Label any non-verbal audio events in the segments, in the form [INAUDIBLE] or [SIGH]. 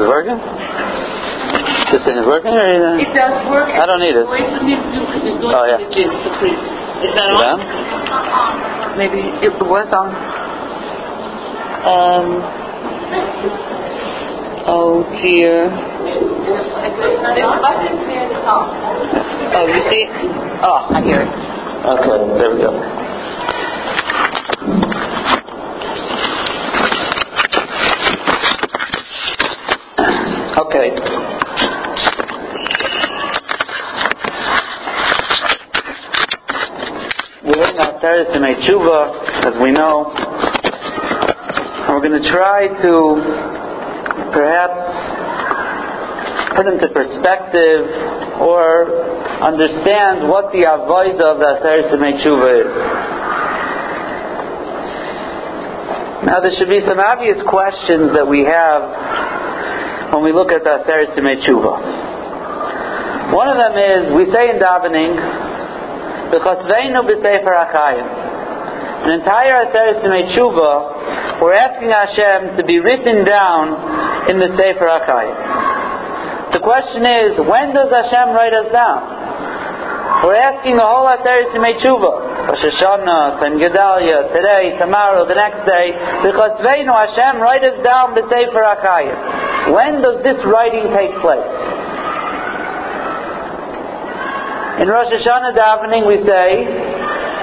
Is it working? This thing is working or you It does work. I don't need it. Voice of him do- Oh, yeah. Is that on? Maybe it was on. Um. Oh dear. Oh, you see? it? Oh, I hear it. Okay, there we go. Okay. We're Teres to make tshuva, as we know, we're going to try to perhaps put into perspective or understand what the avoid of the Teres to tshuva is. Now, there should be some obvious questions that we have when we look at the Teres to tshuva. One of them is we say in davening, because they know b'sefer hakayim. An entire Aseres Yemei Tshuva, we're asking Hashem to be written down in the Sefer HaKayim. The question is, when does Hashem write us down? We're asking the whole Aseres Yemei Tshuva, Rosh Hashanah, Ten Gedalia, today, tomorrow, the next day, because veinu Hashem write us down the Sefer HaKayim. When does this writing take place? In Rosh Hashanah davening we say,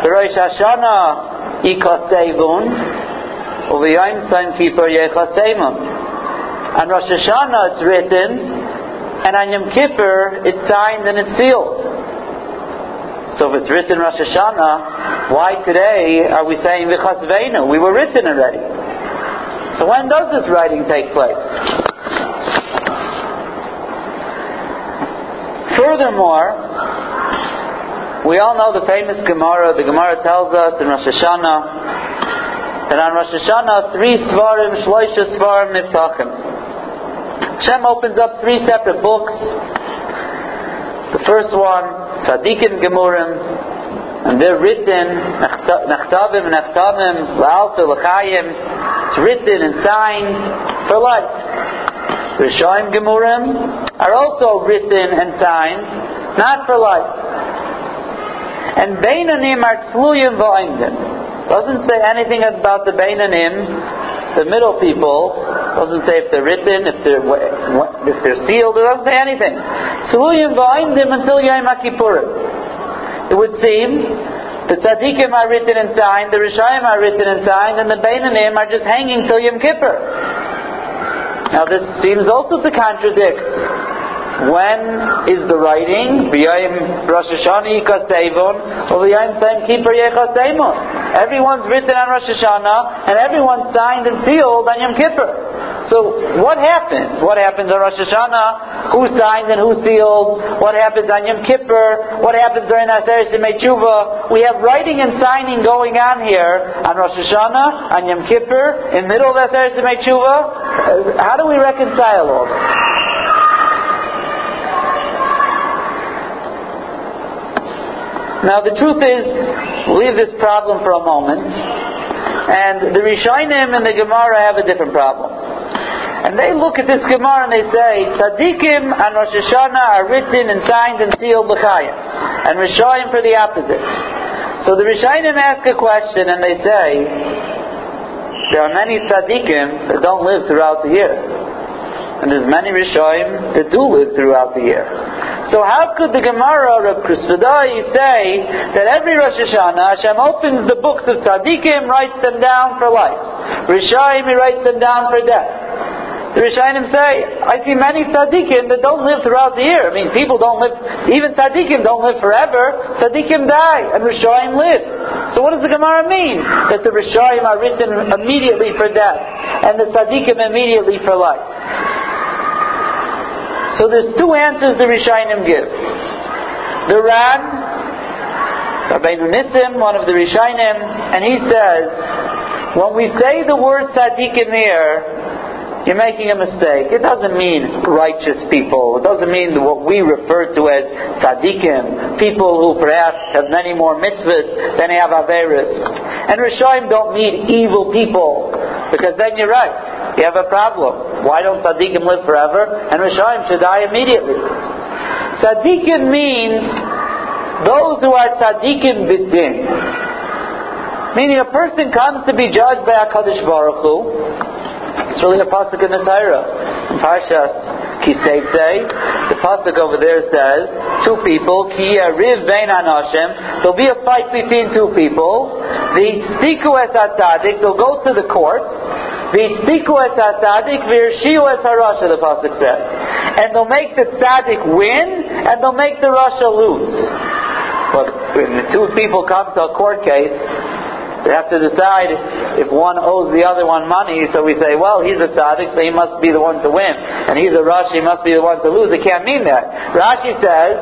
the Rosh Hashanah ikasevun, uv'yayim tzayim kippur yechasevun. On Rosh Hashanah it's written, and on Yom Kippur it's signed and it's sealed. So if it's written Rosh Hashanah, why today are we saying v'chasveinu? We were written already. So when does this writing take place? Furthermore, we all know the famous Gemara. The Gemara tells us in Rosh Hashanah that on Rosh Hashanah, three Svarim, Shloisha Svarim, Niftachim. Hashem opens up three separate books. The first one, Tzadikim Gemurim, and they're written, Nechtavim, Nechtavim, La'alta, L'chaim. It's written and signed for life. Rishoim Gemurim are also written and signed, not for life. And Beinanim are Tzluyim V'oimdim. Doesn't say anything about the Beinanim, the middle people. Doesn't say if they're written, if they're if they're sealed. It doesn't say anything. Tzluyim V'oimdim until Yom HaKippurim. It would seem the tzaddikim are written and signed, the rishayim are written and signed, and the beinanim are just hanging till Yom Kippur. Now this seems also to contradict. When is the writing? B'yayim Rosh Hashanah yikasevon, or Tzayim Kippur yechasevon. Everyone's written on Rosh Hashanah, and everyone's signed and sealed on Yom Kippur. So what happens? What happens on Rosh Hashanah? Who signed and who sealed? What happens on Yom Kippur? What happens during Aseret Tshuva? We have writing and signing going on here on Rosh Hashanah, on Yom Kippur, in middle of Aseret Tshuva. Uh, how do we reconcile all this? Now the truth is, leave this problem for a moment, and the Rishonim and the Gemara have a different problem. And they look at this Gemara and they say, Tzadikim and Rosh Hashanah are written and signed and sealed l'chayim, and Rishonim for the opposite. So the Rishonim ask a question and they say, there are many Tzadikim that don't live throughout the year. And there's many Rishonim that do live throughout the year. So how could the Gemara of Krisvadai say that every Rosh Hashanah Hashem opens the books of Tzaddikim, writes them down for life. Rishaim, He writes them down for death. The Rishonim say, I see many Tzaddikim that don't live throughout the year. I mean, people don't live, even Tzaddikim don't live forever. Tzaddikim die, and Rishoim live. So what does the Gemara mean? That the Rishoim are written immediately for death, and the Tzaddikim immediately for life. So there's two answers the Rishonim give. The Ran, Rabbeinu Nissim, one of the Rishonim, and he says, when we say the word tzaddik in there, you're making a mistake. It doesn't mean righteous people. It doesn't mean what we refer to as tzaddikim, people who perhaps have many more mitzvahs than they have averis. And Rishonim don't mean evil people, because then you're right. you have a problem. Why don't tzaddikim live forever? And Rishaim should die immediately. Tzaddikim means those who are tzaddikim b'din. Meaning a person comes to be judged by HaKadosh Baruch Hu. It's really a pasuk in the Torah. Parshas Ki Seitzei, the pasuk over there says, two people, ki riv bein anashim, there'll be a fight between two people, the stiku es they'll go to the courts, V'tzdiku et tzaddik v'yirshiu et harasha, the pasuk says. And they'll make the tzaddik win, and they'll make the rasha lose. But when the two people come to a court case, they have to decide if one owes the other one money, so we say, well, he's a tzaddik, so he must be the one to win. And he's a Rashi, he must be the one to lose. It can't mean that. Rashi says,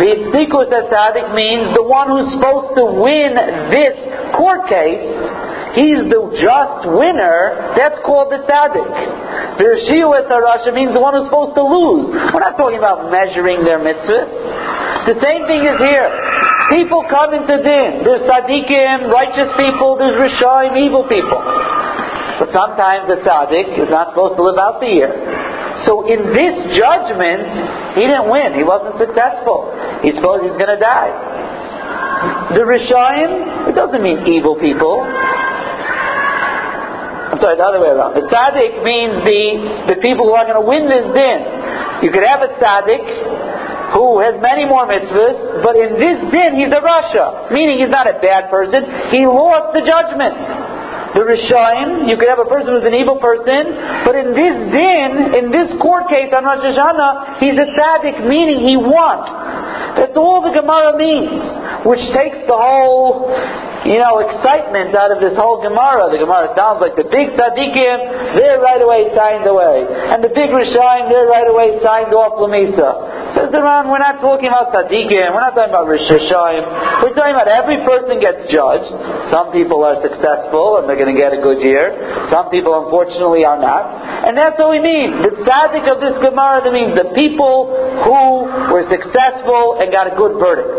V'yitzdiku et tzaddik means the one who's supposed to win this court case he's the just winner, that's called the tzaddik. Virshiu Rasha means the one who's supposed to lose. We're not talking about measuring their mitzvahs. The same thing is here. People come into din. There's tzaddikim, righteous people, there's rishaim, evil people. But sometimes the tzaddik is not supposed to live out the year. So in this judgment, he didn't win. He wasn't successful. He's supposed he's going to die. The Rishaim, it doesn't mean evil people. Sorry, the other way around. The tzaddik means the, the people who are going to win this din. You could have a tzaddik who has many more mitzvahs, but in this din he's a rasha, meaning he's not a bad person. He lost the judgment. The Rishaim, you could have a person who's an evil person, but in this din, in this court case on Rosh Hashanah, he's a tzaddik, meaning he won. That's all the Gemara means, which takes the whole you know, excitement out of this whole Gemara. The Gemara sounds like the big tzaddikim, they're right away signed away. And the big Rishaim, they're right away signed off Lamisa. Says the Ran, we're not talking about tzaddikim, we're not talking about Rishaim. We're talking about every person gets judged. Some people are successful and they're going to get a good year. Some people, unfortunately, are not. And that's what we mean. The tzaddik of this Gemara, that means the people who were successful and got a good verdict.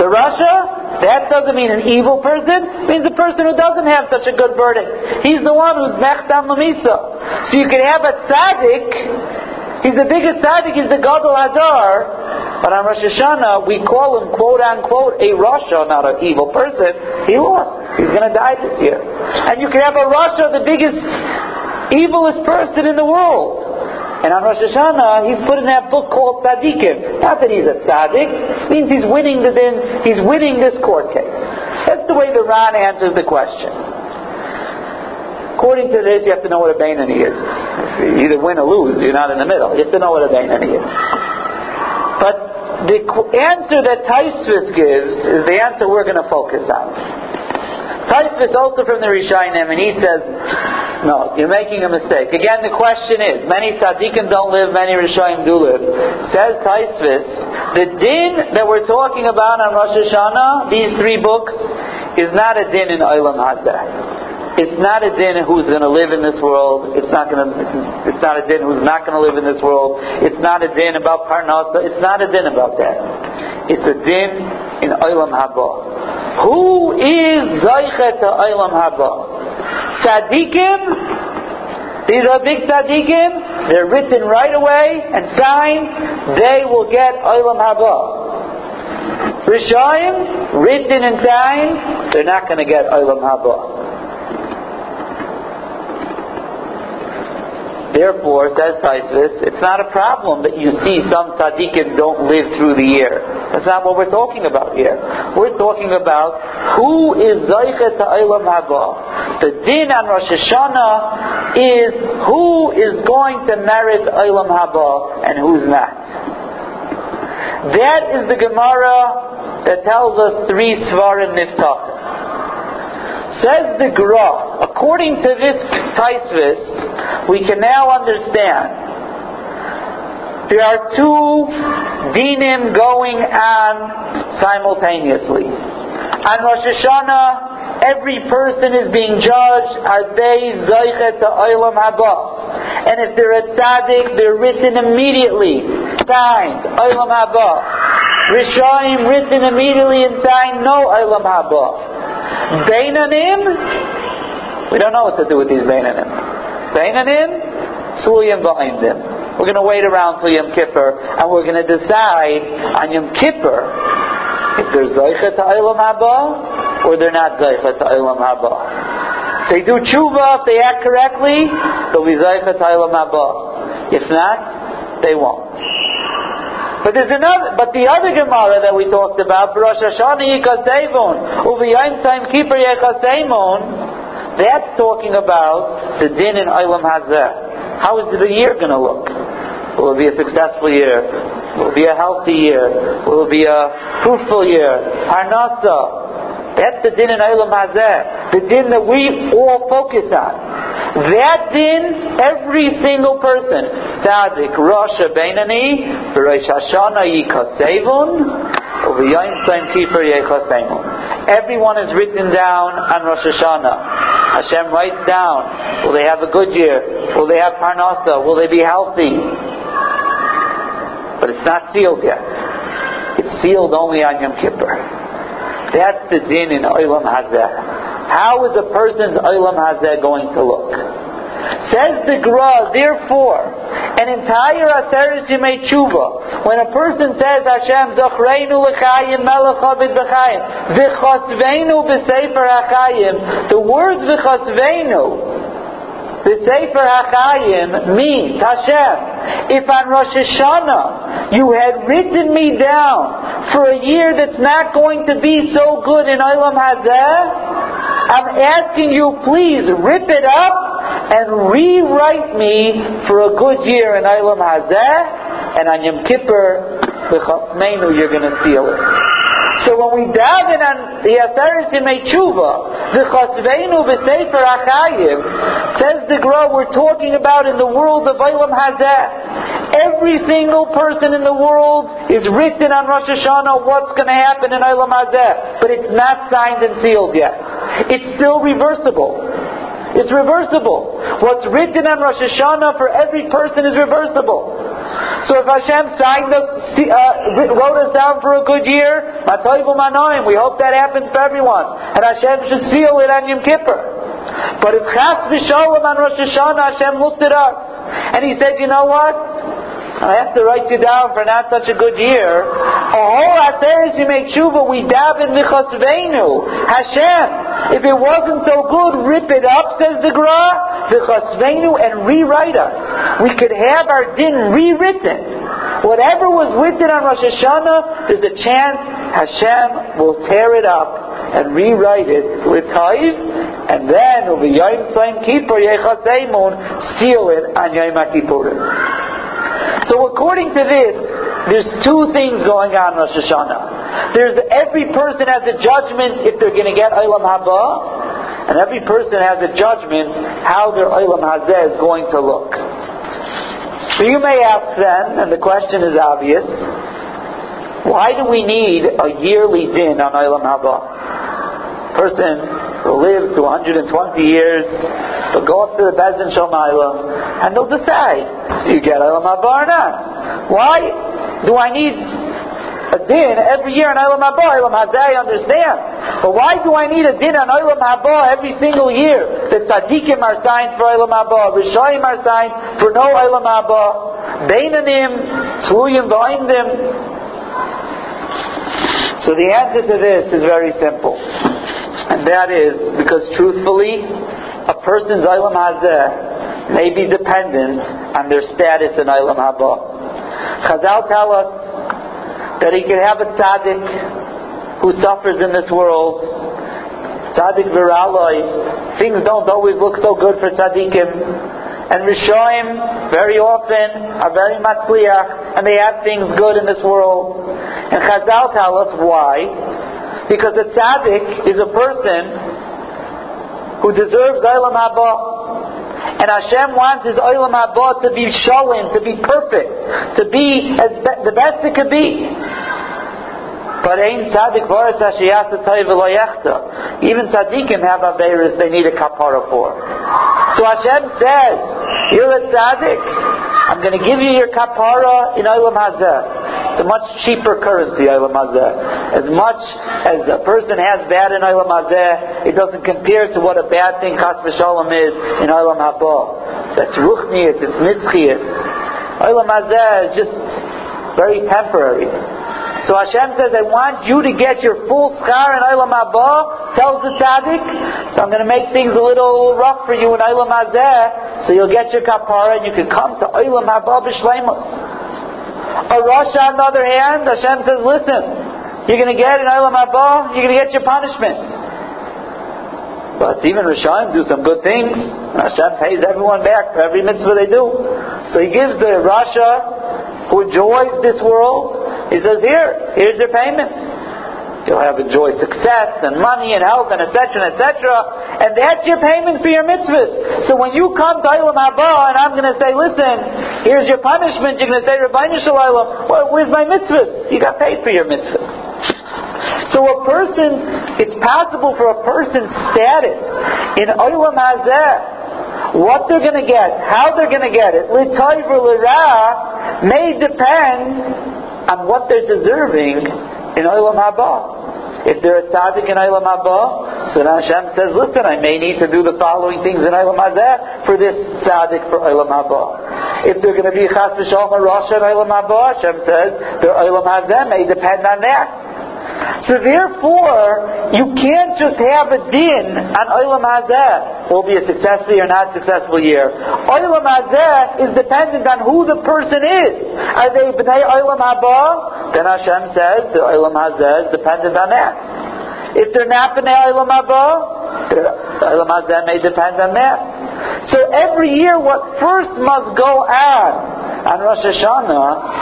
The rasha, that doesn't mean an evil person. It means a person who doesn't have such a good verdict. He's the one who's mechtam lamisa. So you can have a tzaddik. He's the biggest tzaddik. He's the gadol hador. But on Rosh Hashanah, we call him quote unquote a rasha, not an evil person. He lost. He's going to die this year. And you can have a rasha, the biggest, evilest person in the world. And on Rosh Hashanah, he's put in that book called Tzaddikim. Not that he's a tzaddik, means he's winning the din, he's winning this court case. That's the way the Ran answers the question. According to this, you have to know what a Bainani is. You either win or lose, you're not in the middle. You have to know what a Bainani is. But the answer that Tosfos gives is the answer we're going to focus on. Tosfos also from the Rishonim, and he says, no, you're making a mistake. Again, the question is, many tzaddikim don't live, many Rishonim do live. Says Tosfos, the din that we're talking about on Rosh Hashanah, these three books, is not a din in Olam Hazeh. It's not a din who's going to live in this world. It's not going to. It's not a din who's not going to live in this world. It's not a din about parnasa. It's not a din about that. It's a din in olam haba. Who is zaychet to olam haba? Tzaddikim. These are big tzaddikim. They're written right away and signed. They will get olam haba. Rishayim, written and signed, they're not going to get olam haba. Therefore, says Tosfos, it's not a problem that you see some tzaddikim don't live through the year. That's not what we're talking about here. We're talking about who is Zaychet Ta'ilam Haba. The din on Rosh Hashanah is who is going to merit Ilam Haba and who's not. That is the Gemara that tells us three Svarim Niftach. Says the Gra, according to this Tosfos, we can now understand there are two dinim going on simultaneously. On Rosh Hashanah, every person is being judged, are they Zaychet to Olam Haba? And if they're a tzaddik, they're written immediately, signed, Olam Haba. Rishayim written immediately and signed, no Olam Haba. Bainanim, we don't know what to do with these Bainanim. Beinanim, behind Ba'indim. We're going to wait around till Yom Kippur, and we're going to decide on Yom Kippur if they're Zaycha to Eilam Haba or they're not Zaycha to Eilam Haba. If they do tshuva, if they act correctly, they'll be Zaycha to Eilam Haba. If not, they won't. But there's another, but the other Gemara that we talked about, Rosh Hashanah Yikasevon, Uviyayim Time Kippur Yikasevon, that's talking about the din in Olam Hazeh. How is the year going to look? Will it be a successful year? Will it be a healthy year? Will it be a fruitful year? Parnasa. That's the din in Olam Hazeh. The din that we all focus on. That din, every single person, Tzaddik, Rosh Beinani, Rosh Hashanah Yikasevun. Everyone is written down on Rosh Hashanah. Hashem writes down, will they have a good year? Will they have Parnasa? Will they be healthy? But it's not sealed yet. It's sealed only on Yom Kippur. That's the din in Olam Hazeh. How is a person's Olam Hazeh going to look? Says the Gra, therefore, an entire Aseres Yemei Tshuva, when a person says, Hashem, Zachreinu l'chayim melech havid b'chayim, v'chosveinu b'sefer ha'chayim, the words v'chosveinu, the Sefer HaChaim means, Hashem, if on Rosh Hashanah you had written me down for a year that's not going to be so good in Olam Hazeh, I'm asking you please rip it up and rewrite me for a good year in Olam Hazeh, and on Yom Kippur, B'chasmeinu, you're going to seal it. So when we daven on the Aseres Yemei Tshuva, the Chasveinu v'Sefer Achayim, says the Gra, we're talking about in the world of Olam Hazeh. Every single person in the world is written on Rosh Hashanah what's going to happen in Olam Hazeh, but it's not signed and sealed yet. It's still reversible. It's reversible. What's written on Rosh Hashanah for every person is reversible. So if Hashem signed us, uh, wrote us down for a good year, we hope that happens for everyone. And Hashem should seal it on Yom Kippur. But if Chas V'Shalom on Rosh Hashanah, Hashem looked at us, and He said, you know what? I have to write you down for not such a good year. A whole Aseres you make tshuva, we daven v'chasveinu. Hashem, if it wasn't so good, rip it up, says the Gra, v'chasveinu, and rewrite us. We could have our din rewritten. Whatever was written on Rosh Hashanah, there's a chance Hashem will tear it up and rewrite it with Taiv, and then over Yom Tzayim Kippur Yechaseimun, seal it on Yom Kippurim. So according to this, there's two things going on in Rosh Hashanah. There's every person has a judgment if they're going to get Olam Haba, and every person has a judgment how their Olam Hazeh is going to look. So you may ask then, and the question is obvious, why do we need a yearly din on Olam Haba? Person will live to 120 years, they'll go up to the Bezdin Shomayla, and they'll decide do you get Elam Haba or not? Why do I need a din every year on Elam Haba? Elam I understand. But why do I need a din on Elam Haba every single year? The tzaddikim are signed for Elam Haba, Rishoyim are signed for no Elam Haba, Beinanim, Tzluyim, them. So the answer to this is very simple. And that is because truthfully, a person's Elam Hazeh may be dependent on their status in Olam Haba. Chazal tell us that he can have a tzaddik who suffers in this world. Tzaddik viraloi. Things don't always look so good for tzaddikim. And Rishoim, very often, are very matzliach, and they have things good in this world. And Chazal tell us why. Because a tzaddik is a person who deserves Olam Haba. And Hashem wants His Olam Haba to be shown, to be perfect, to be as be- the best it could be. But ain't tzaddik voris Even tzaddikim have averis they need a kapara for. So Hashem says, you're a tzaddik. I'm going to give you your kapara in Olam Hazeh. It's a much cheaper currency, Olam Hazeh. As much as a person has bad in Olam Hazeh, it doesn't compare to what a bad thing Chas v'shalom is in Olam Haba. That's ruchnius, it's nitzchius. Olam hazeh is just very temporary. So Hashem says, I want you to get your full schar in Olam Haba, tells the tzaddik. So I'm going to make things a little rough for you in Olam Hazeh, so you'll get your kapara and you can come to Olam Haba b'shleimus. A Rasha, on the other hand, Hashem says, listen, you're going to get in Olam Haba, you're going to get your punishment. But even Rishayim do some good things. Hashem pays everyone back for every mitzvah they do. So he gives the Rasha who enjoys this world he says, here, here's your payment. You'll have enjoy success and money and health and etc. etc. And that's your payment for your mitzvahs. So when you come to Ilam Haba and I'm going to say, listen, here's your punishment, you're going to say, Rabbi Shalom, well, where's my mitzvahs? You got paid for your mitzvahs. So a person, it's possible for a person's status in Olam Hazeh, what they're going to get, how they're going to get it, may depend on what they're deserving in Olam Haba. If they're a tzaddik in Olam Haba, so Hashem says, listen, I may need to do the following things in Olam Hazeh for this tzaddik for Olam Haba. If they're going to be chas v'shalom Rasha in Olam Haba, Hashem says, their Olam Hazeh may depend on that. So therefore, you can't just have a din on Olam Hazeh. Will be a successful or not successful year. Olam Hazeh is dependent on who the person is. Are they Bnei Olam Haba? Then Hashem says the Olam Hazeh is dependent on that. If they're not Bnei Olam Haba, the Olam Hazeh may depend on that. So every year, what first must go on on Rosh Hashanah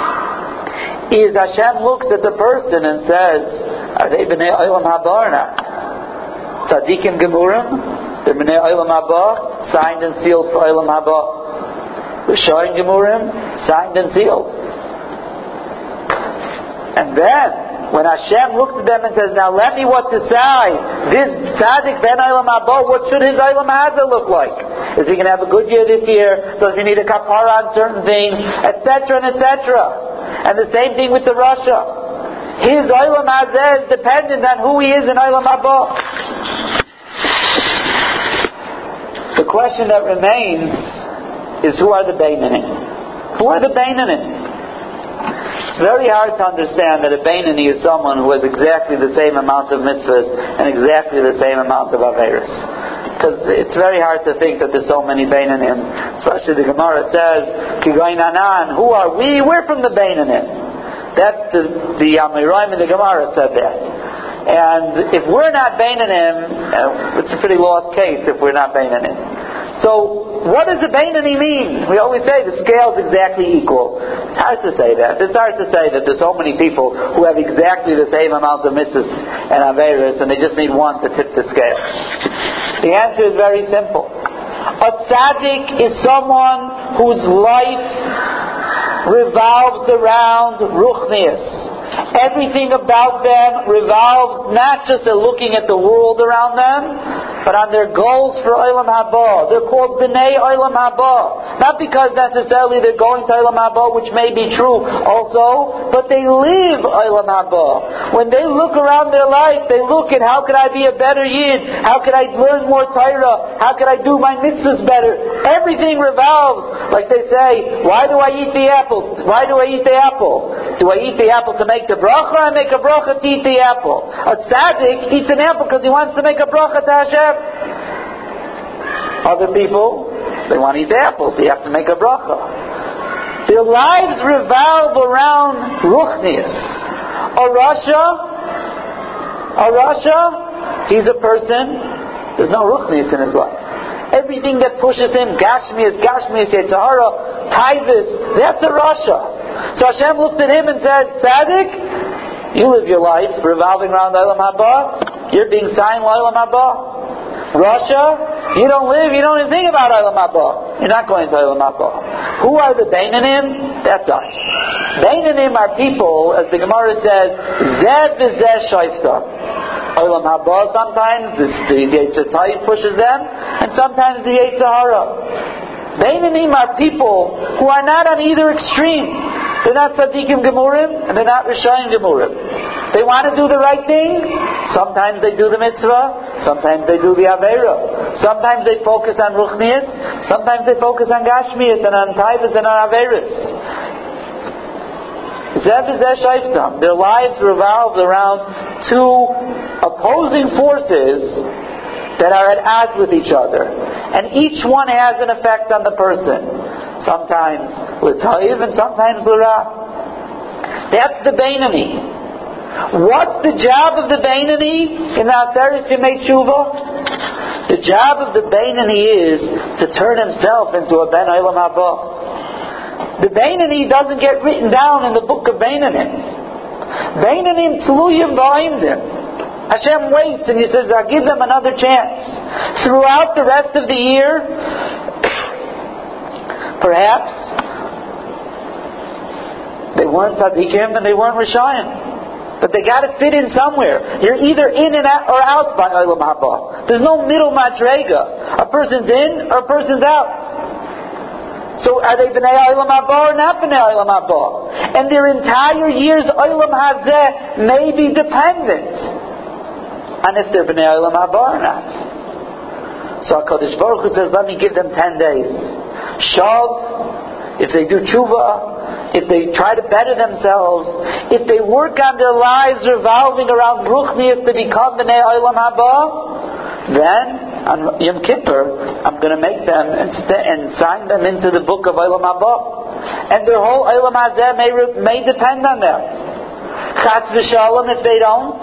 is Hashem looks at the person and says, Are they b'nei olam haba or not? Tzadikim gemurim, they're b'nei olam haba, signed and sealed for olam haba. Rishayim gemurim, signed and sealed. And then, when Hashem looks at them and says, Now let me what decide. This tzaddik ben olam haba, what should his olam haba look like? Is he going to have a good year this year? Does he need a kapara on certain things? Etc. and etc. And the same thing with the Rasha. His Olam Hazeh is dependent on who he is in Olam Haba. The question that remains is who are the Beinanim? Who are the Beinanim? It's very hard to understand that a Bainani is someone who has exactly the same amount of mitzvahs and exactly the same amount of Averis. Because it's very hard to think that there's so many Bainanim. Especially the Gemara says, Kigainanan, who are we? We're from the Bainanim. That's the, the Amoraim in the Gemara said that. And if we're not Bainanim, uh, it's a pretty lost case if we're not Bainanim. So, what does the Bainani mean? We always say the scale is exactly equal. It's hard to say that. It's hard to say that there's so many people who have exactly the same amount of mitzvahs and averis, and they just need one to tip the scale. The answer is very simple. A tzaddik is someone whose life revolves around ruchnius. Everything about them revolves not just at looking at the world around them, but on their goals for Olam Haba. They're called Bnei Olam Haba. Not because necessarily they're going to Olam Haba, which may be true also, but they live Olam Haba. When they look around their life, they look at how could I be a better Yid? How could I learn more Torah? How could I do my mitzvahs better? Everything revolves, like they say, why do I eat the apple? Why do I eat the apple? Do I eat the apple to make the bracha? I make a bracha to eat the apple. A tzaddik eats an apple because he wants to make a bracha to Hashem. Other people, they want to eat apples, so you have to make a bracha. Their lives revolve around ruchnius. A Rasha, a Rasha, he's a person, there's no ruchnius in his life. Everything that pushes him, Gashmias, Gashmias, Yetzer Hara, Taivas, that's a Rasha. So Hashem looks at him and says, Tzaddik, you live your life revolving around Olam Haba. You're being signed Olam Haba. Rasha, you don't live, you don't even think about Olam Haba. You're not going to Olam Haba. Who are the Bainanim? That's us. Bainanim are people, as the Gemara says, Zed v'zeh shaifta. Olam Haba sometimes, the, the Yetzirah pushes them, and sometimes the Yetzirah. Bainanim are people who are not on either extreme. They're not Tzadikim Gemurim, and they're not Rishayim Gemurim. They want to do the right thing. Sometimes they do the mitzvah. Sometimes they do the avera. Sometimes they focus on ruchnias. Sometimes they focus on gashmias and on taivas and on averas. Their lives revolve around two opposing forces that are at odds with each other. And each one has an effect on the person. Sometimes l'taiv and sometimes l'ra. That's the Bainani. What's the job of the Bainani in the Aseris Yemei Tshuva? The job of the Bainani is to turn himself into a Ben Olam Haba. The Bainani doesn't get written down in the book of Bainanim. Bainanim tluyim behind. Hashem waits and He says, I'll give them another chance. Throughout the rest of the year, [COUGHS] perhaps they weren't tzaddikim and they weren't rishayim. But they got to fit in somewhere. You're either in and out or out by Olam Haba. There's no middle madrega. A person's in or a person's out. So are they b'nei Olam Haba or not b'nei Olam Haba? And their entire year's Olam Hazeh may be dependent on if they're b'nei Olam Haba or not. So HaKadosh Baruch Hu says, let me give them ten days. Shav, if they do tshuva, if they try to better themselves, if they work on their lives revolving around Ruchnias to become the Olam Haba, then on Yom Kippur, I'm going to make them and, st- and sign them into the book of Olam Haba. And their whole Olam Hazeh may, re- may depend on them. Chatz v'shalom if they don't,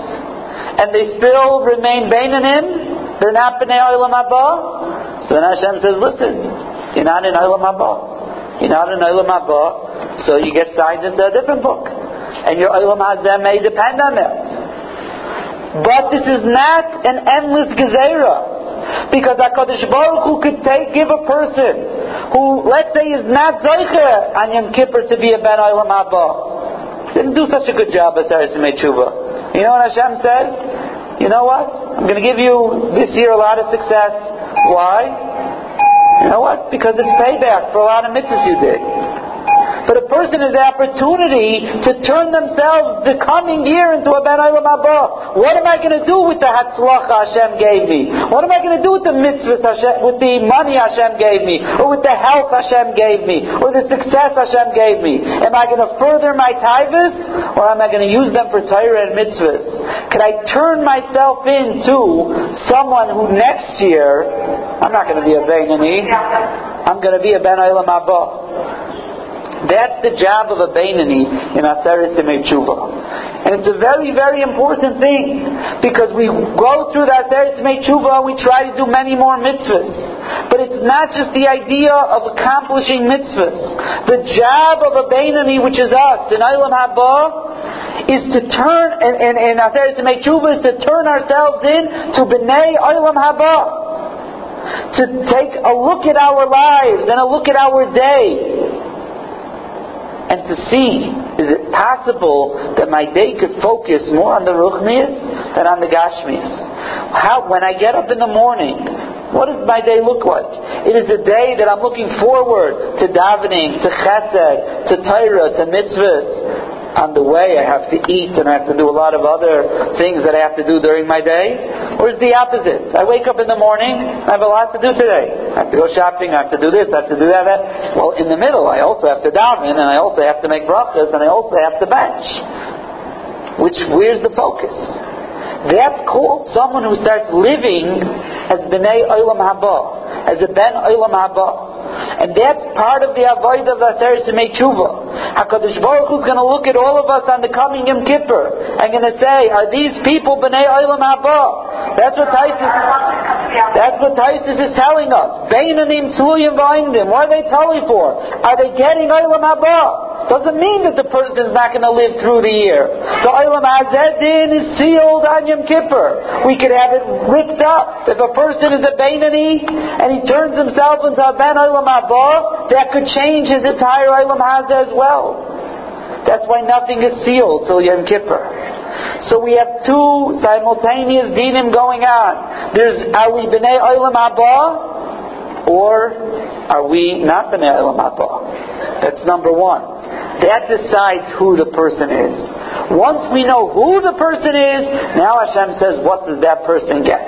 and they still remain Bainanim, they're not B'nai Olam Haba. So then Hashem says, listen, you're not in Olam Haba. You're not in Olam Haba. So you get signed into a different book. And your Olam Hazeh may depend on that. But this is not an endless gezerah. Because HaKadosh Baruch Hu could take, give a person who, let's say, is not Zoiche on Yom Kippur to be a Ben Olam. Didn't do such a good job as Aris Tshuva. You know what Hashem said? You know what? I'm going to give you this year a lot of success. Why? You know what? Because it's payback for a lot of mitzvahs you did. But a person has the opportunity to turn themselves the coming year into a Ben Olam. What am I going to do with the Hatzlacha Hashem gave me? What am I going to do with the mitzvahs Hashem, with the money Hashem gave me? Or with the health Hashem gave me? Or the success Hashem gave me? Am I going to further my taivas? Or am I going to use them for Torah and mitzvahs? Can I turn myself into someone who next year, I'm not going to be a Beinani, I'm going to be a Ben Olam. That's the job of a Bainani in Aseret Tshuva. And it's a very, very important thing because we go through the Aseret Tshuva and we try to do many more mitzvahs. But it's not just the idea of accomplishing mitzvahs. The job of a Bainani, which is us, in Eilam Haba, is to turn, and, and, and Aseret Tshuva is to turn ourselves in to B'nai Eilam Haba. To take a look at our lives and a look at our day and to see is it possible that my day could focus more on the ruchnias than on the gashmias? How when I get up in the morning, what does my day look like? It is a day that I'm looking forward to davening, to chesed, to Torah, to mitzvahs on the way I have to eat and I have to do a lot of other things that I have to do during my day? Or is the opposite? I wake up in the morning, I have a lot to do today. I have to go shopping, I have to do this, I have to do that. Well, in the middle, I also have to daven and I also have to make brachas and I also have to bench. Which, where's the focus? That's called someone who starts living as Bnei Olam Haba, as a Ben Olam Haba. And that's part of the avoid of to make tshuva. HaKadosh Baruch Hu is going to look at all of us on the coming Yom Kippur and going to say, are these people B'nai Olam Haba? That's what Tosfos, that's what Tosfos is telling us. Beinanim Tzuyim V'Aindim. What are they telling for? Are they getting Olam Haba? Doesn't mean that the person is not going to live through the year. The Olam Hazedin is sealed on Yom Kippur. We could have it ripped up. If a person is a Bainani and he turns himself into a Ben Olam Haba, that could change his entire Olam Hazeh as well. That's why nothing is sealed till Yom Kippur. So we have two simultaneous dinim going on. There's are we bnei olam haba, or are we not olam haba? That's number one. That decides who the person is. Once we know who the person is, now Hashem says, what does that person get?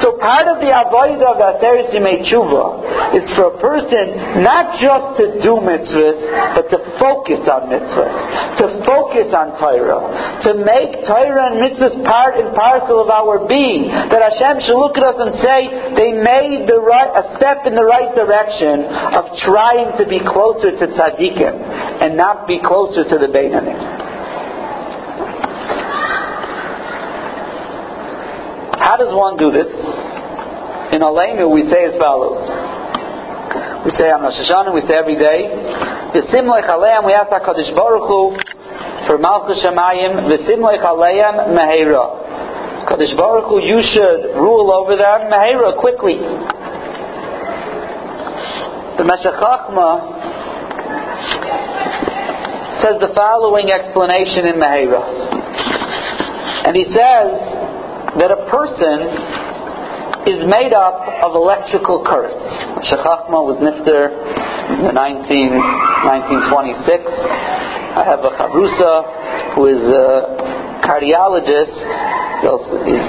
So part of the avodah of Aseres Yimei Tshuva is for a person not just to do mitzvahs, but to focus on mitzvahs, to focus on Torah, to make Torah and mitzvahs part and parcel of our being. That Hashem should look at us and say, they made the right, a step in the right direction of trying to be closer to tzaddikim and not be closer to the Beinanim. How does one do this? In Aleinu, we say as follows. We say on Rosh Hashanah, we say every day, V'sim aleim, we ask HaKadosh Baruch Hu for Malchus Shemayim, V'sim aleim meheira. Kadosh Baruch Hu, you should rule over them meheira, quickly. The Meshech Chachma says the following explanation in Meheira. And he says, that a person is made up of electrical currents. Shechachma was nifter in 19, 1926. I have a chavrusa who is a cardiologist. He's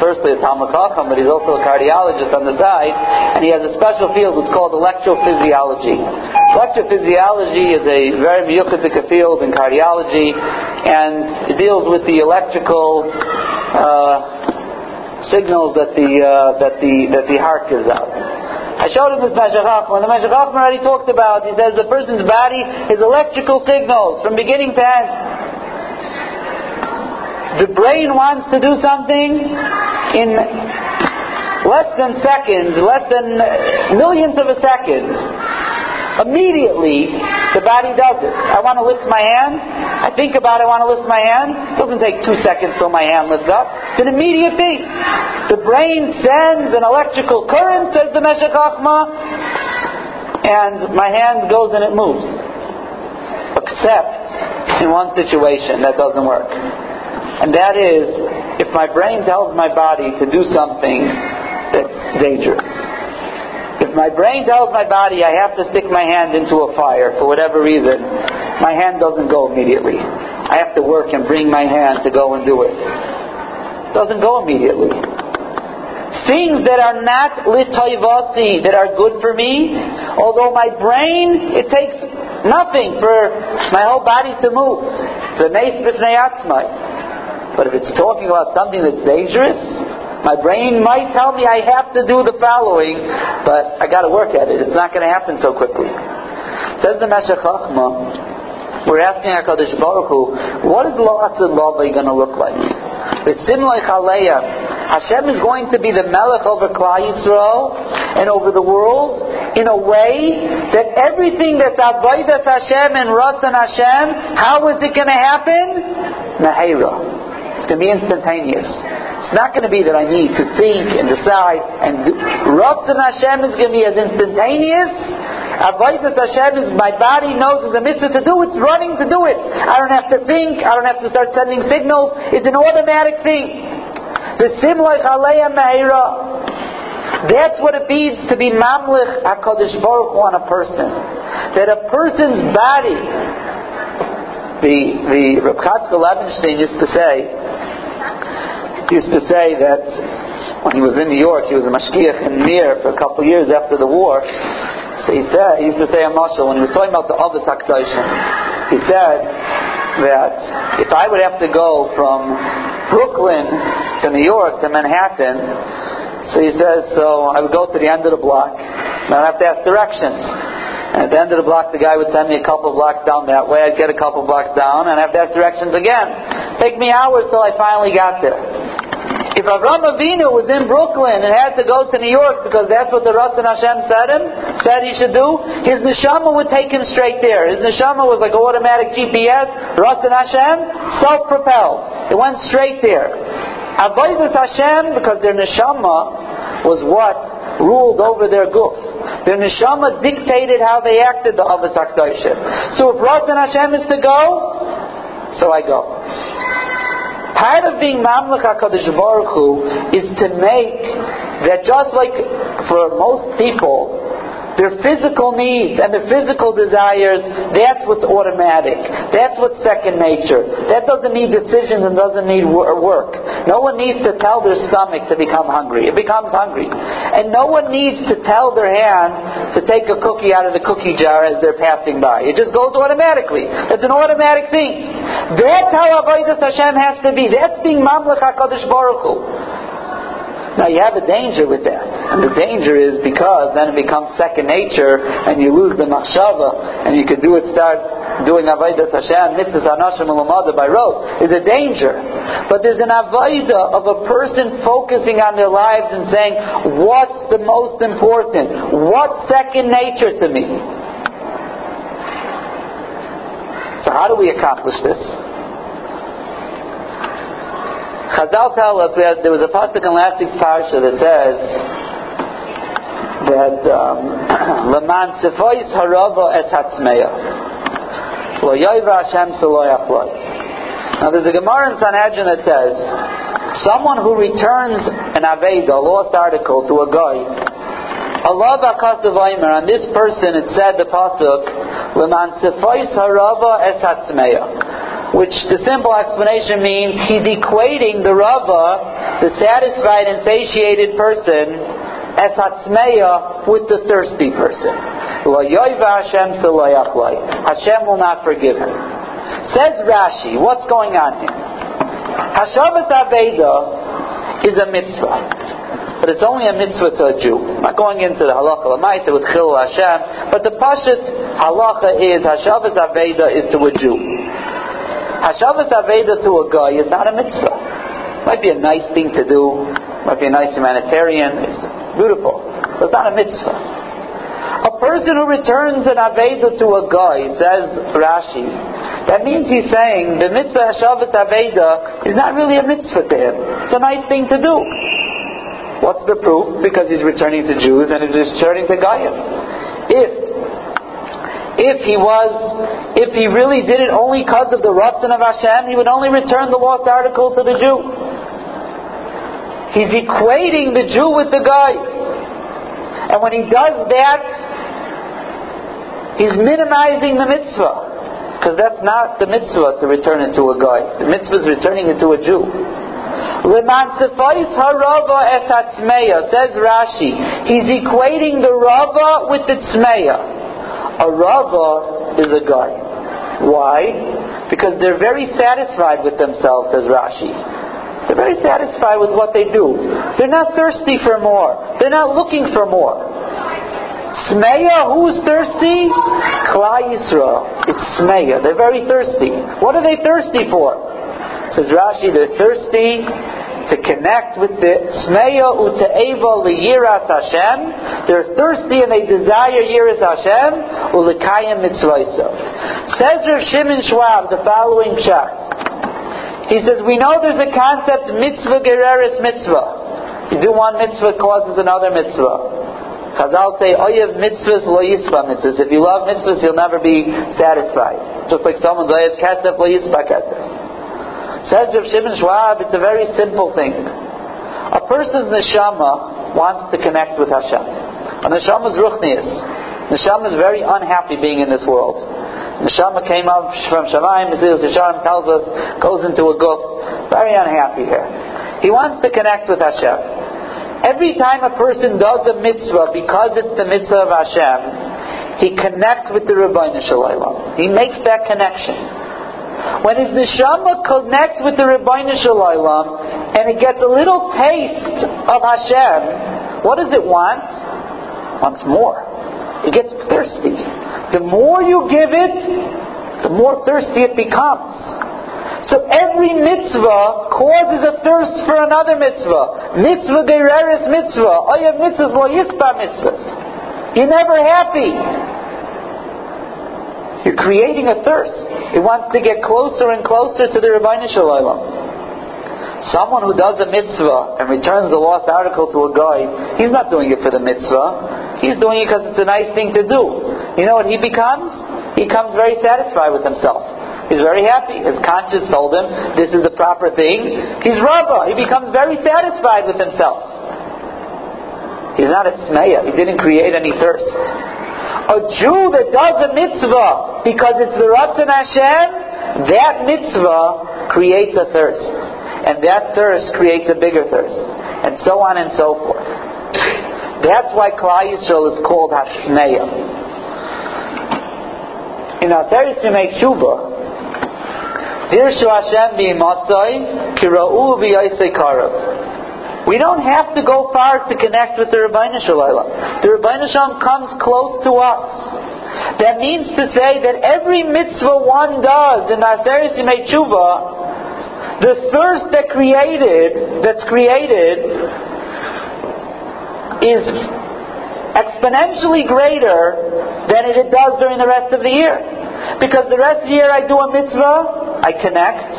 firstly a Talmud Chacham, but he's also a cardiologist on the side, and he has a special field. that's called electrophysiology. Electrophysiology is a very miyukadik field in cardiology, and it deals with the electrical uh, signals that the uh, that the that the heart gives out. I showed him this Meshech When the Meshech already talked about, he says the person's body is electrical signals from beginning to end. The brain wants to do something in less than seconds, less than uh, millionths of a second. Immediately, the body does it. I want to lift my hand. I think about I want to lift my hand. It doesn't take two seconds till my hand lifts up. It's an immediate thing. The brain sends an electrical current, says the Meshech and my hand goes and it moves. Except in one situation that doesn't work. And that is if my brain tells my body to do something that's dangerous. If my brain tells my body I have to stick my hand into a fire for whatever reason, my hand doesn't go immediately. I have to work and bring my hand to go and do it. It doesn't go immediately. Things that are not litoivasi, that are good for me, although my brain, it takes nothing for my whole body to move. It's a But if it's talking about something that's dangerous, my brain might tell me I have to do the following, but I got to work at it. It's not going to happen so quickly. Says the Meshech Chachma, we're asking HaKadosh Baruch Hu, what is La'as Lava going to look like? The Simlai Chaleya, Hashem is going to be the Melech over Klal Yisrael and over the world in a way that everything that's Avodat Hashem and Ratzon Hashem, how is it going to happen? Meheira. To be instantaneous. It's not going to be that I need to think and decide and do. Ratzon Hashem is going to be as instantaneous. Avodah Hashem is my body knows it's a mitzvah to do. It's running to do it. I don't have to think. I don't have to start sending signals. It's an automatic thing. The sim like Aleya Meira. That's what it means to be Mamlich HaKadosh Baruch Hu on a person. That a person's body, the, the Reb Chatzkel Levenstein used to say, used to say that when he was in New York, he was a mashkiach in Mir for a couple of years after the war. So he said, he used to say a mashal, when he was talking about the Avos HaKadoshim, he said that if I would have to go from Brooklyn to New York to Manhattan, so he says, so I would go to the end of the block, and I'd have to ask directions. And at the end of the block, the guy would send me a couple blocks down that way. I'd get a couple blocks down, and I'd have to ask directions again. Take me hours till I finally got there. If Avram Avinu was in Brooklyn and had to go to New York because that's what the Ratzon Hashem said him, said he should do, his neshama would take him straight there. His neshama was like automatic GPS, Ratzon Hashem, self-propelled. It went straight there. Avodah Hashem, because their neshama was what ruled over their guf. Their neshama dictated how they acted the Avos So if Ratzon Hashem is to go, so I go. Part of being Mamlech HaKadosh Baruch Hu is to make that just like for most people, their physical needs and their physical desires, that's what's automatic. That's what's second nature. That doesn't need decisions and doesn't need work. No one needs to tell their stomach to become hungry. It becomes hungry. And no one needs to tell their hand to take a cookie out of the cookie jar as they're passing by. It just goes automatically. It's an automatic thing. That's how Avodah Hashem has to be. That's being Mamlech HaKadosh Baruch Hu. Now you have a danger with that. And the danger is because then it becomes second nature and you lose the machshava and you could do it start doing avodah Hashem, mitzvahs anashim ulamada by rote is a danger. But there's an avodah of a person focusing on their lives and saying, what's the most important? What's second nature to me? So how do we accomplish this? Chazal tell us had, there was a pasuk in last week's parsha that says that um, [CLEARS THROAT] leman sefois harava es hatzmeya. Lo yoiva Hashem Now there's a Gemara in Sanhedrin that says someone who returns an aveda, a lost article, to a goy Allah on this person it said the pasuk, Leman sefois harava es hatzmeya which the simple explanation means he's equating the Rava, the satisfied and satiated person, as Hatzmeya with the thirsty person. Hashem Hashem will not forgive him. Says Rashi, what's going on here? Hashavat Aveda is a mitzvah. But it's only a mitzvah to a Jew. I'm not going into the halacha lamaita with chil Hashem, but the pashut halacha is Hashavat Aveda is to a Jew. Hashavas Aveda to a goy is not a mitzvah. Might be a nice thing to do, might be a nice humanitarian, it's beautiful, but it's not a mitzvah. A person who returns an Aveda to a goy, says Rashi, that means he's saying the mitzvah Hashavas Aveda is not really a mitzvah to him. It's a nice thing to do. What's the proof? Because he's returning to Jews and he's returning to Goyim. If if he was, if he really did it only because of the Ratzon of Hashem, he would only return the lost article to the Jew. He's equating the Jew with the goy. And when he does that, he's minimizing the mitzvah. Because that's not the mitzvah to return it to a goy. The mitzvah is returning it to a Jew. says Rashi. He's equating the rava with the tzmeya. A Rava is a goy. Why? Because they're very satisfied with themselves, says Rashi. They're very satisfied with what they do. They're not thirsty for more. They're not looking for more. Smeya, who's thirsty? Klal Yisrael. It's Smeya. They're very thirsty. What are they thirsty for? Says Rashi, they're thirsty to connect with the Smeya Ute'eva Liyiras Hashem. They're thirsty and they desire Yiras Hashem, Ulikayim Mitzvaysav. Says Rav Shimon Schwab the following pshat. He says, we know there's a concept, mitzvah gereris mitzvah. You do one mitzvah causes another mitzvah. Chazal say, oyev mitzvahs lo yispa mitzvahs. If you love mitzvahs, you'll never be satisfied. Just like someone's oyev kesef lo yispa kesef. Says Rav Shimon Schwab, it's a very simple thing. A person's neshama wants to connect with Hashem. A neshama's ruchnius. Neshama is very unhappy being in this world. Neshama came up from Shamayim, Mesilas Yesharim tells us, goes into a guf, very unhappy here. He wants to connect with Hashem. Every time a person does a mitzvah because it's the mitzvah of Hashem, he connects with the Rabbi Shalom. He makes that connection. When his neshama connects with the Rebbeinu Shalom and it gets a little taste of Hashem, what does it want? Wants more. It gets thirsty. The more you give it, the more thirsty it becomes. So every mitzvah causes a thirst for another mitzvah. Mitzvah gereris mitzvah. Oyav mitzvahs lo yispa mitzvahs. You're never happy. You're creating a thirst. It wants to get closer and closer to the Rabbi Shalom. Someone who does a mitzvah and returns a lost article to a goy, he's not doing it for the mitzvah. He's doing it because it's a nice thing to do. You know what he becomes? He becomes very satisfied with himself. He's very happy. His conscience told him this is the proper thing. He's Rabbah. He becomes very satisfied with himself. He's not a tzmeya. He didn't create any thirst. A Jew that does a mitzvah because it's the Ratzon Hashem, that mitzvah creates a thirst. And that thirst creates a bigger thirst. And so on and so forth. That's why Klal Yisrael is called Hashmeya. In Aseres Yemei Tshuva, Dirshu Hashem b'imotzai, kira'u v'yaisei karav. We don't have to go far to connect with the Rabbeinu Shalom. The Rabbeinu Shalom comes close to us. That means to say that every mitzvah one does in Aseres Yemei Tshuva, the thirst that created, that's created, is exponentially greater than it does during the rest of the year. Because the rest of the year I do a mitzvah, I connect,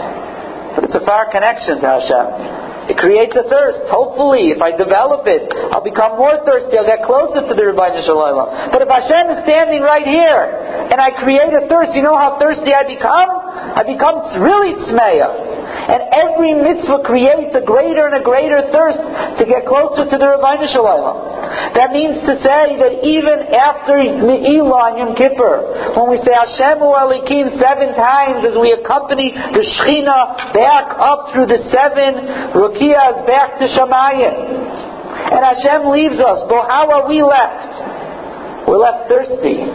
but it's a far connection to Hashem. It creates a thirst. Hopefully, if I develop it, I'll become more thirsty. I'll get closer to the Rabbi Shalom. But if Hashem is standing right here and I create a thirst, you know how thirsty I become? I become really tzmeya. And every mitzvah creates a greater and a greater thirst to get closer to the Rabbi Shalom. That means to say that even after Ne'ilah Yom Kippur, when we say Hashem Alikim seven times as we accompany the Shechina back up through the seven Rukiyas back to Shemayim, and Hashem leaves us, but how are we left? We're left thirsty.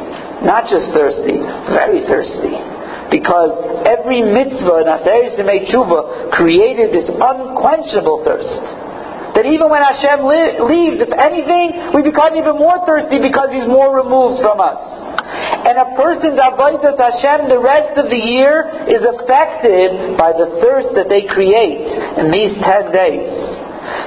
Not just thirsty, very thirsty. Because every mitzvah in Aseris Tshuva created this unquenchable thirst. That even when Hashem li- leaves, if anything, we become even more thirsty because He's more removed from us. And a person's avodas Hashem the rest of the year is affected by the thirst that they create in these ten days.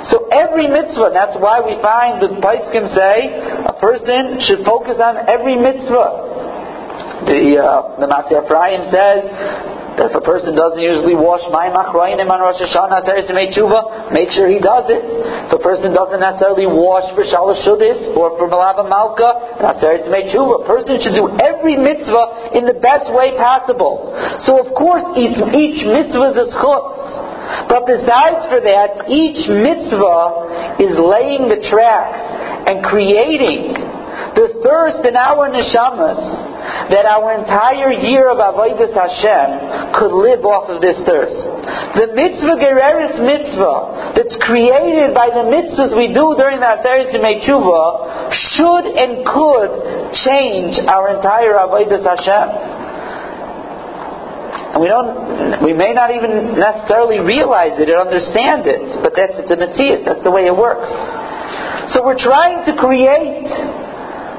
So every mitzvah, that's why we find the Paiskim say a person should focus on every mitzvah. The uh, the Mateh Ephraim says that if a person doesn't usually wash mayim achronim on Rosh Hashanah to make tshuva, make sure he does it. If a person doesn't necessarily wash for Shalosh Shudis or for Malava Malka, necessary to make tshuva. A person should do every mitzvah in the best way possible. So of course each, each mitzvah is a schus. But besides for that, each mitzvah is laying the tracks and creating the thirst in our neshamas that our entire year of avodas Hashem could live off of this thirst. The mitzvah gereris mitzvah that's created by the mitzvahs we do during the Aseres Tshuva should and could change our entire avodas Hashem. And we don't, we may not even necessarily realize it or understand it, but that's the mitzvah. That's the way it works. So we're trying to create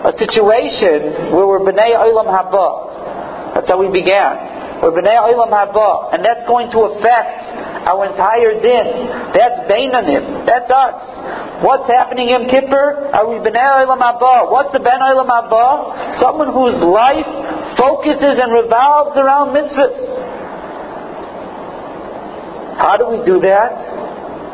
a situation where we're b'nei olam haba. That's how we began. We're b'nei olam haba, and that's going to affect our entire din. That's beinanim. That's us. What's happening in Kippur? Are we b'nei olam haba? What's a ben olam haba? Someone whose life focuses and revolves around mitzvahs. How do we do that?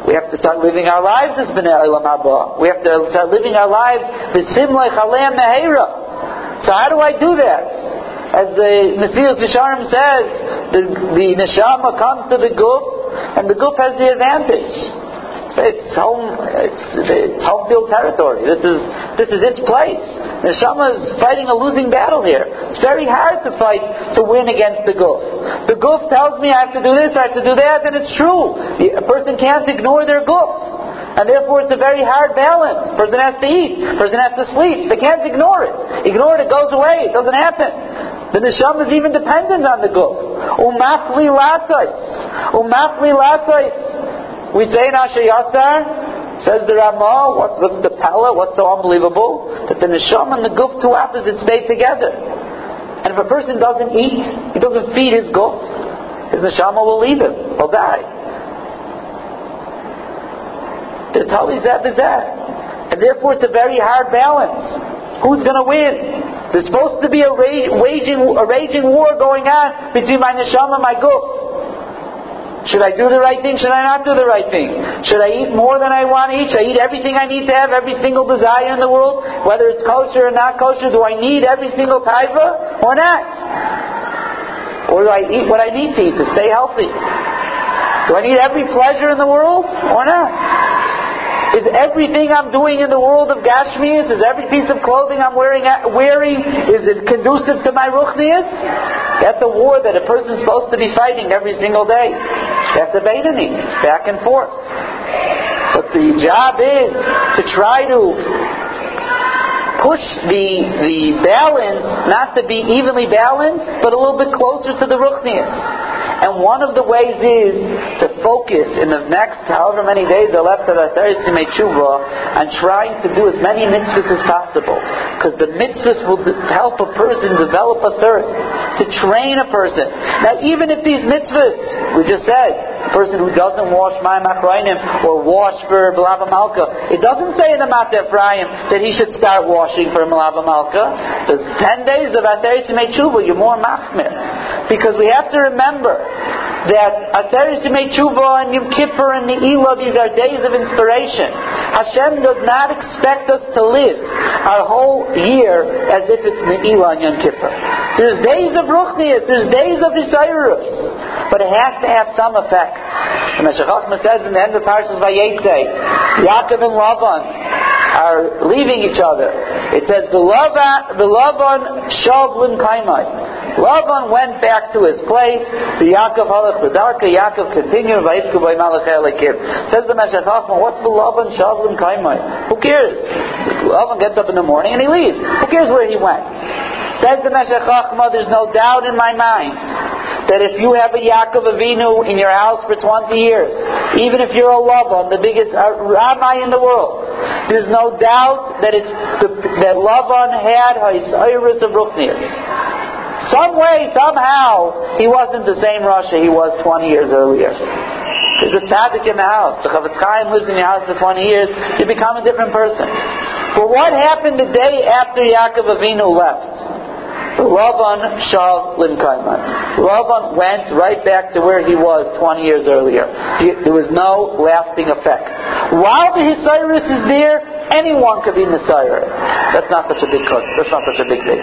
We have to start living our lives as Bnei Olam Haba. We have to start living our lives b'simlei chalem mehera. So how do I do that? As the Mesilas Yesharim says, the, the neshama comes to the guf, and the guf has the advantage it's home, it's, it's home field territory. This is, this is its place. Neshama is fighting a losing battle here. It's very hard to fight to win against the guf. The guf tells me I have to do this, I have to do that, and it's true. A person can't ignore their guf. And therefore it's a very hard balance. Person has to eat. Person has to sleep. They can't ignore it. Ignore it, it goes away. It doesn't happen. The neshama is even dependent on the guf. Umafli latzais. Umafli latzais. We say in Asher Yatzar, says the Ramah, what, what's the pala, what's so unbelievable? That the neshama and the guf, two opposites, stay together. And if a person doesn't eat, he doesn't feed his guf, his neshama will leave him, he'll die. The tali zeb is that. And therefore it's a very hard balance. Who's going to win? There's supposed to be a raging, a raging war going on between my neshama and my guf. Should I do the right thing? Should I not do the right thing? Should I eat more than I want to eat? Should I eat everything I need to have, every single desire in the world, whether it's kosher or not kosher? Do I need every single taiva or not? Or do I eat what I need to eat to stay healthy? Do I need every pleasure in the world or not? Is everything I'm doing in the world of Gashmias, is every piece of clothing I'm wearing, uh, wearing is it conducive to my Ruchnias? That's a war that a person's supposed to be fighting every single day. That's a Beinani, back and forth. But the job is to try to push the the balance not to be evenly balanced, but a little bit closer to the ruchnias. And one of the ways is to focus in the next however many days are left of Aseres Yemei Tshuva on trying to do as many mitzvahs as possible. Because the mitzvahs will help a person develop a thirst, to train a person. Now even if these mitzvahs, we just said, a person who doesn't wash mayim achronim or wash for Malava Malka, it doesn't say in the Mateh Ephraim that he should start washing for Malava Malka. It says 10 days of Aseres Yemei Tshuva, you're more machmir. Because we have to remember that Aseres Yemei Tshuva and Yom Kippur and Ne'ilah, these are days of inspiration. Hashem does not expect us to live our whole year as if it's Ne'ilah and Yom Kippur. There's days of Ruchnias, there's days of Isairus, but it has to have some effect. And as Meshech says in the end of Parshas Vayetze, Yaakov and Lavan are leaving each other. It says, the Lavan Shavlin Kaimai. Lavan went back to his place. The Yaakov halach b'darka. Yaakov continued. Vayitku by Malach Elikim. Says the Meshech what's the Lavan Shavlin Kaimai? Who cares? Lavan gets up in the morning and he leaves. Who cares where he went? Says the Meshech there's no doubt in my mind that if you have a Yaakov Avinu in your house for 20 years, even if you're a Lavan, the biggest uh, rabbi in the world, there's no doubt that it's that Lavan had his of Ruchnias. Some way, somehow, he wasn't the same rasha he was 20 years earlier. There's a tzaddik in the house. The Chofetz Chaim lives in your house for 20 years. You become a different person. But what happened the day after Yaakov Avinu left? Lavan Shav Limkaiman. Lavan went right back to where he was 20 years earlier. There was no lasting effect. While the Hisiris is there, anyone could be Messiah. That's not such a big That's not such a big thing.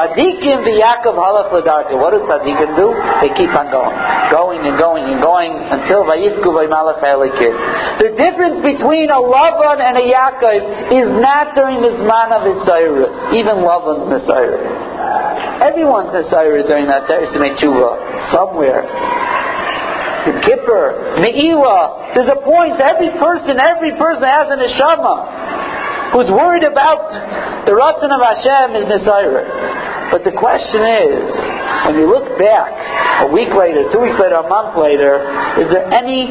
Tzaddikim v'Yakov halach l'darka. What do tzaddikim do? They keep on going, going and going and going until vayifku v'malach elikim. The difference between a Lavan and a Yaakov is not during the zman of his Cyrus. Even Lavan's Messiah. Everyone's Messiah during that Cyrus to make somewhere. The Kippur, Ne'ilah. There's a point. Every person, every person has an neshama who's worried about the Ratzon of Hashem is Messiah. But the question is, when you look back a week later, two weeks later, a month later, is there any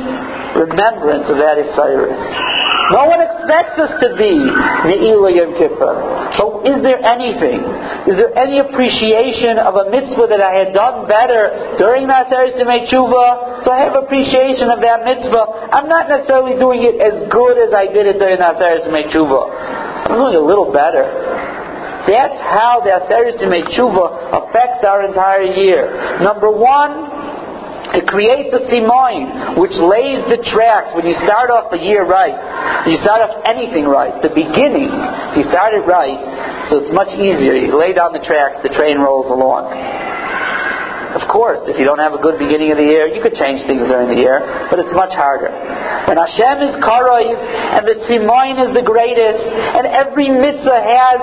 remembrance of that Osiris? No one expects us to be Ne'ilah Yom Kippur. So is there anything? Is there any appreciation of a mitzvah that I had done better during that Aseres Yemei Tshuva? So I have appreciation of that mitzvah. I'm not necessarily doing it as good as I did it during that Aseres Yemei Tshuva. I'm doing a little better. That's how the Yemei Tshuva affects our entire year. Number one, it creates a simoin, which lays the tracks when you start off the year right. You start off anything right. The beginning, you start it right, so it's much easier. You lay down the tracks, the train rolls along. Of course, if you don't have a good beginning of the year, you could change things during the year, but it's much harder. When Hashem is Karoiv, and the Tzimoin is the greatest, and every mitzvah has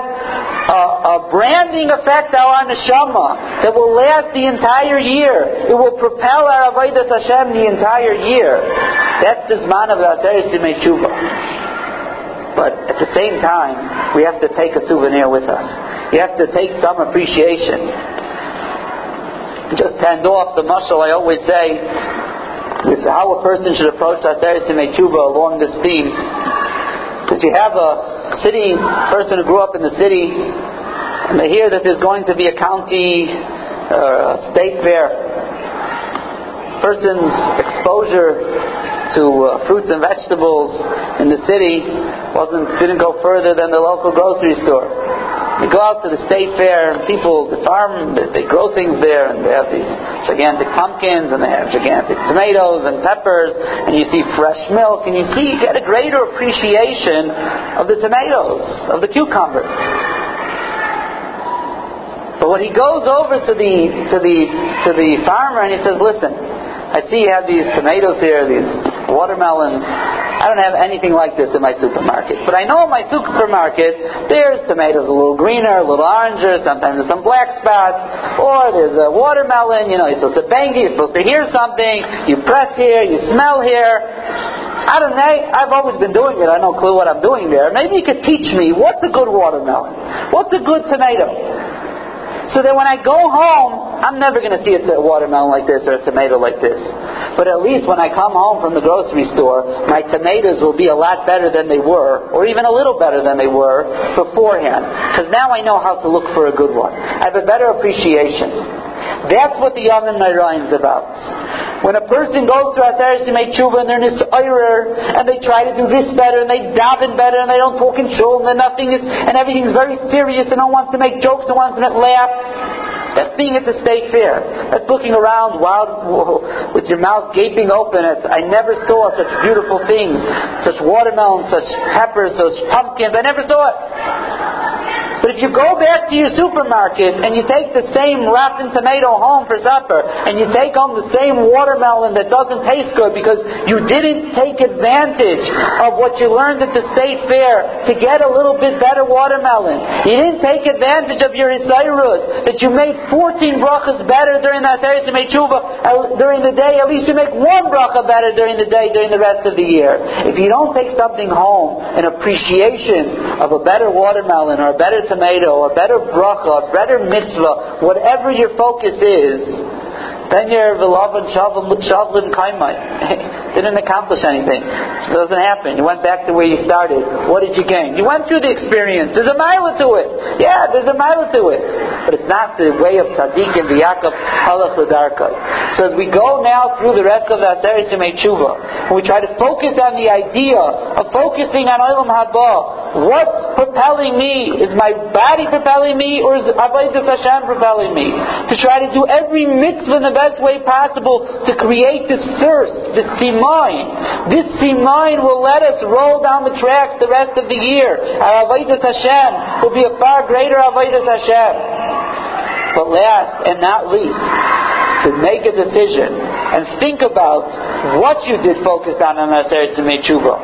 a, a branding effect on our neshama that will last the entire year. It will propel our Avodah Hashem the entire year. That's the Zman of the Aseres Tshuva. But at the same time, we have to take a souvenir with us. We have to take some appreciation just hand off the muscle I always say is how a person should approach Aseres Tshuva along this theme. Because you have a city person who grew up in the city, and they hear that there's going to be a county or a state fair. Person's exposure to uh, fruits and vegetables in the city wasn't didn't go further than the local grocery store. You go out to the state fair, and people, the farm, they, they grow things there, and they have these gigantic pumpkins, and they have gigantic tomatoes and peppers, and you see fresh milk, and you see, you get a greater appreciation of the tomatoes, of the cucumbers. But when he goes over to the to the to the farmer and he says, "Listen, I see you have these tomatoes here, these watermelons. I don't have anything like this in my supermarket. But I know in my supermarket, there's tomatoes a little greener, a little oranger, sometimes there's some black spots, or there's a watermelon, you know, you're supposed to bang it, you're supposed to hear something, you press here, you smell here. I don't know. I've always been doing it. I don't clue what I'm doing there. Maybe you could teach me what's a good watermelon, what's a good tomato. So that when I go home, I'm never going to see a watermelon like this or a tomato like this. But at least when I come home from the grocery store, my tomatoes will be a lot better than they were, or even a little better than they were beforehand. Because now I know how to look for a good one. I have a better appreciation. That's what the Yom Noraim is about. When a person goes through Aseres Yemei Tshuva and they're nisayrer and they try to do this better and they daven better and they don't talk in shul and nothing is and everything's very serious and no one wants to make jokes and wants to make laugh. That's being at the state fair. That's looking around wild with your mouth gaping open. It's, I never saw such beautiful things, such watermelons, such peppers, such pumpkins. I never saw it. But if you go back to your supermarket and you take the same rotten tomato home for supper, and you take home the same watermelon that doesn't taste good because you didn't take advantage of what you learned at the state fair to get a little bit better watermelon, you didn't take advantage of your isairus, that you made 14 brachas better during that Aseres Tshuva uh, during the day, at least you make one bracha better during the day, during the rest of the year. If you don't take something home, an appreciation of a better watermelon or a better tomato, a better bracha, a better mitzvah, whatever your focus is, then you're Vilavan Shavlin Kaimai. [LAUGHS] Didn't accomplish anything. It doesn't happen. You went back to where you started. What did you gain? You went through the experience. There's a mile to it. Yeah, there's a mile to it. But it's not the way of Tzaddik and V'Yakov Halach L'Darkai. So as we go now through the rest of the Aseres Tshuva, and we try to focus on the idea of focusing on Olam Haba, what's propelling me? Is my body propelling me, or is Avodah Hashem propelling me? To try to do every mitzvah in the best way possible to create this thirst, this simain. This simain will let us roll down the tracks the rest of the year. Our Avodah Hashem will be a far greater Avodah Hashem. But last and not least, to make a decision and think about what you did focused on on Aseres Tshuva.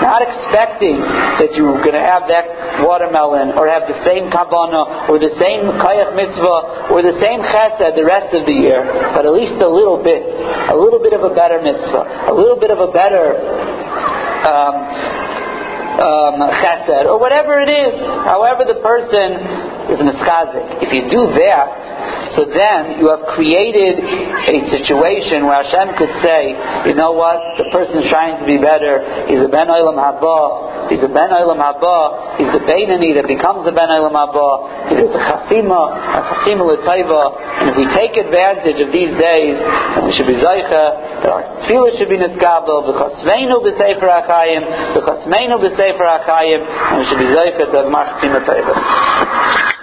Not expecting that you're going to have that watermelon or have the same kavana or the same kayach mitzvah or the same chesed the rest of the year, but at least a little bit, a little bit of a better mitzvah, a little bit of a better um, um, chesed, or whatever it is, however the person is miskazik. If you do that, so then you have created a situation where Hashem could say, you know what, the person is trying to be better, he's a ben olam haba, he's a ben olam haba, he's the Beinani that becomes a ben olam haba, he's a chasima, a chasima l'taiva, and if we take advantage of these days, we should be zaycha, that our tefillah should be nitzgabel, v'chasveinu b'sefer achayim, v'chasveinu b'sefer achayim, and we should be zaycha to have chasima l'taiva.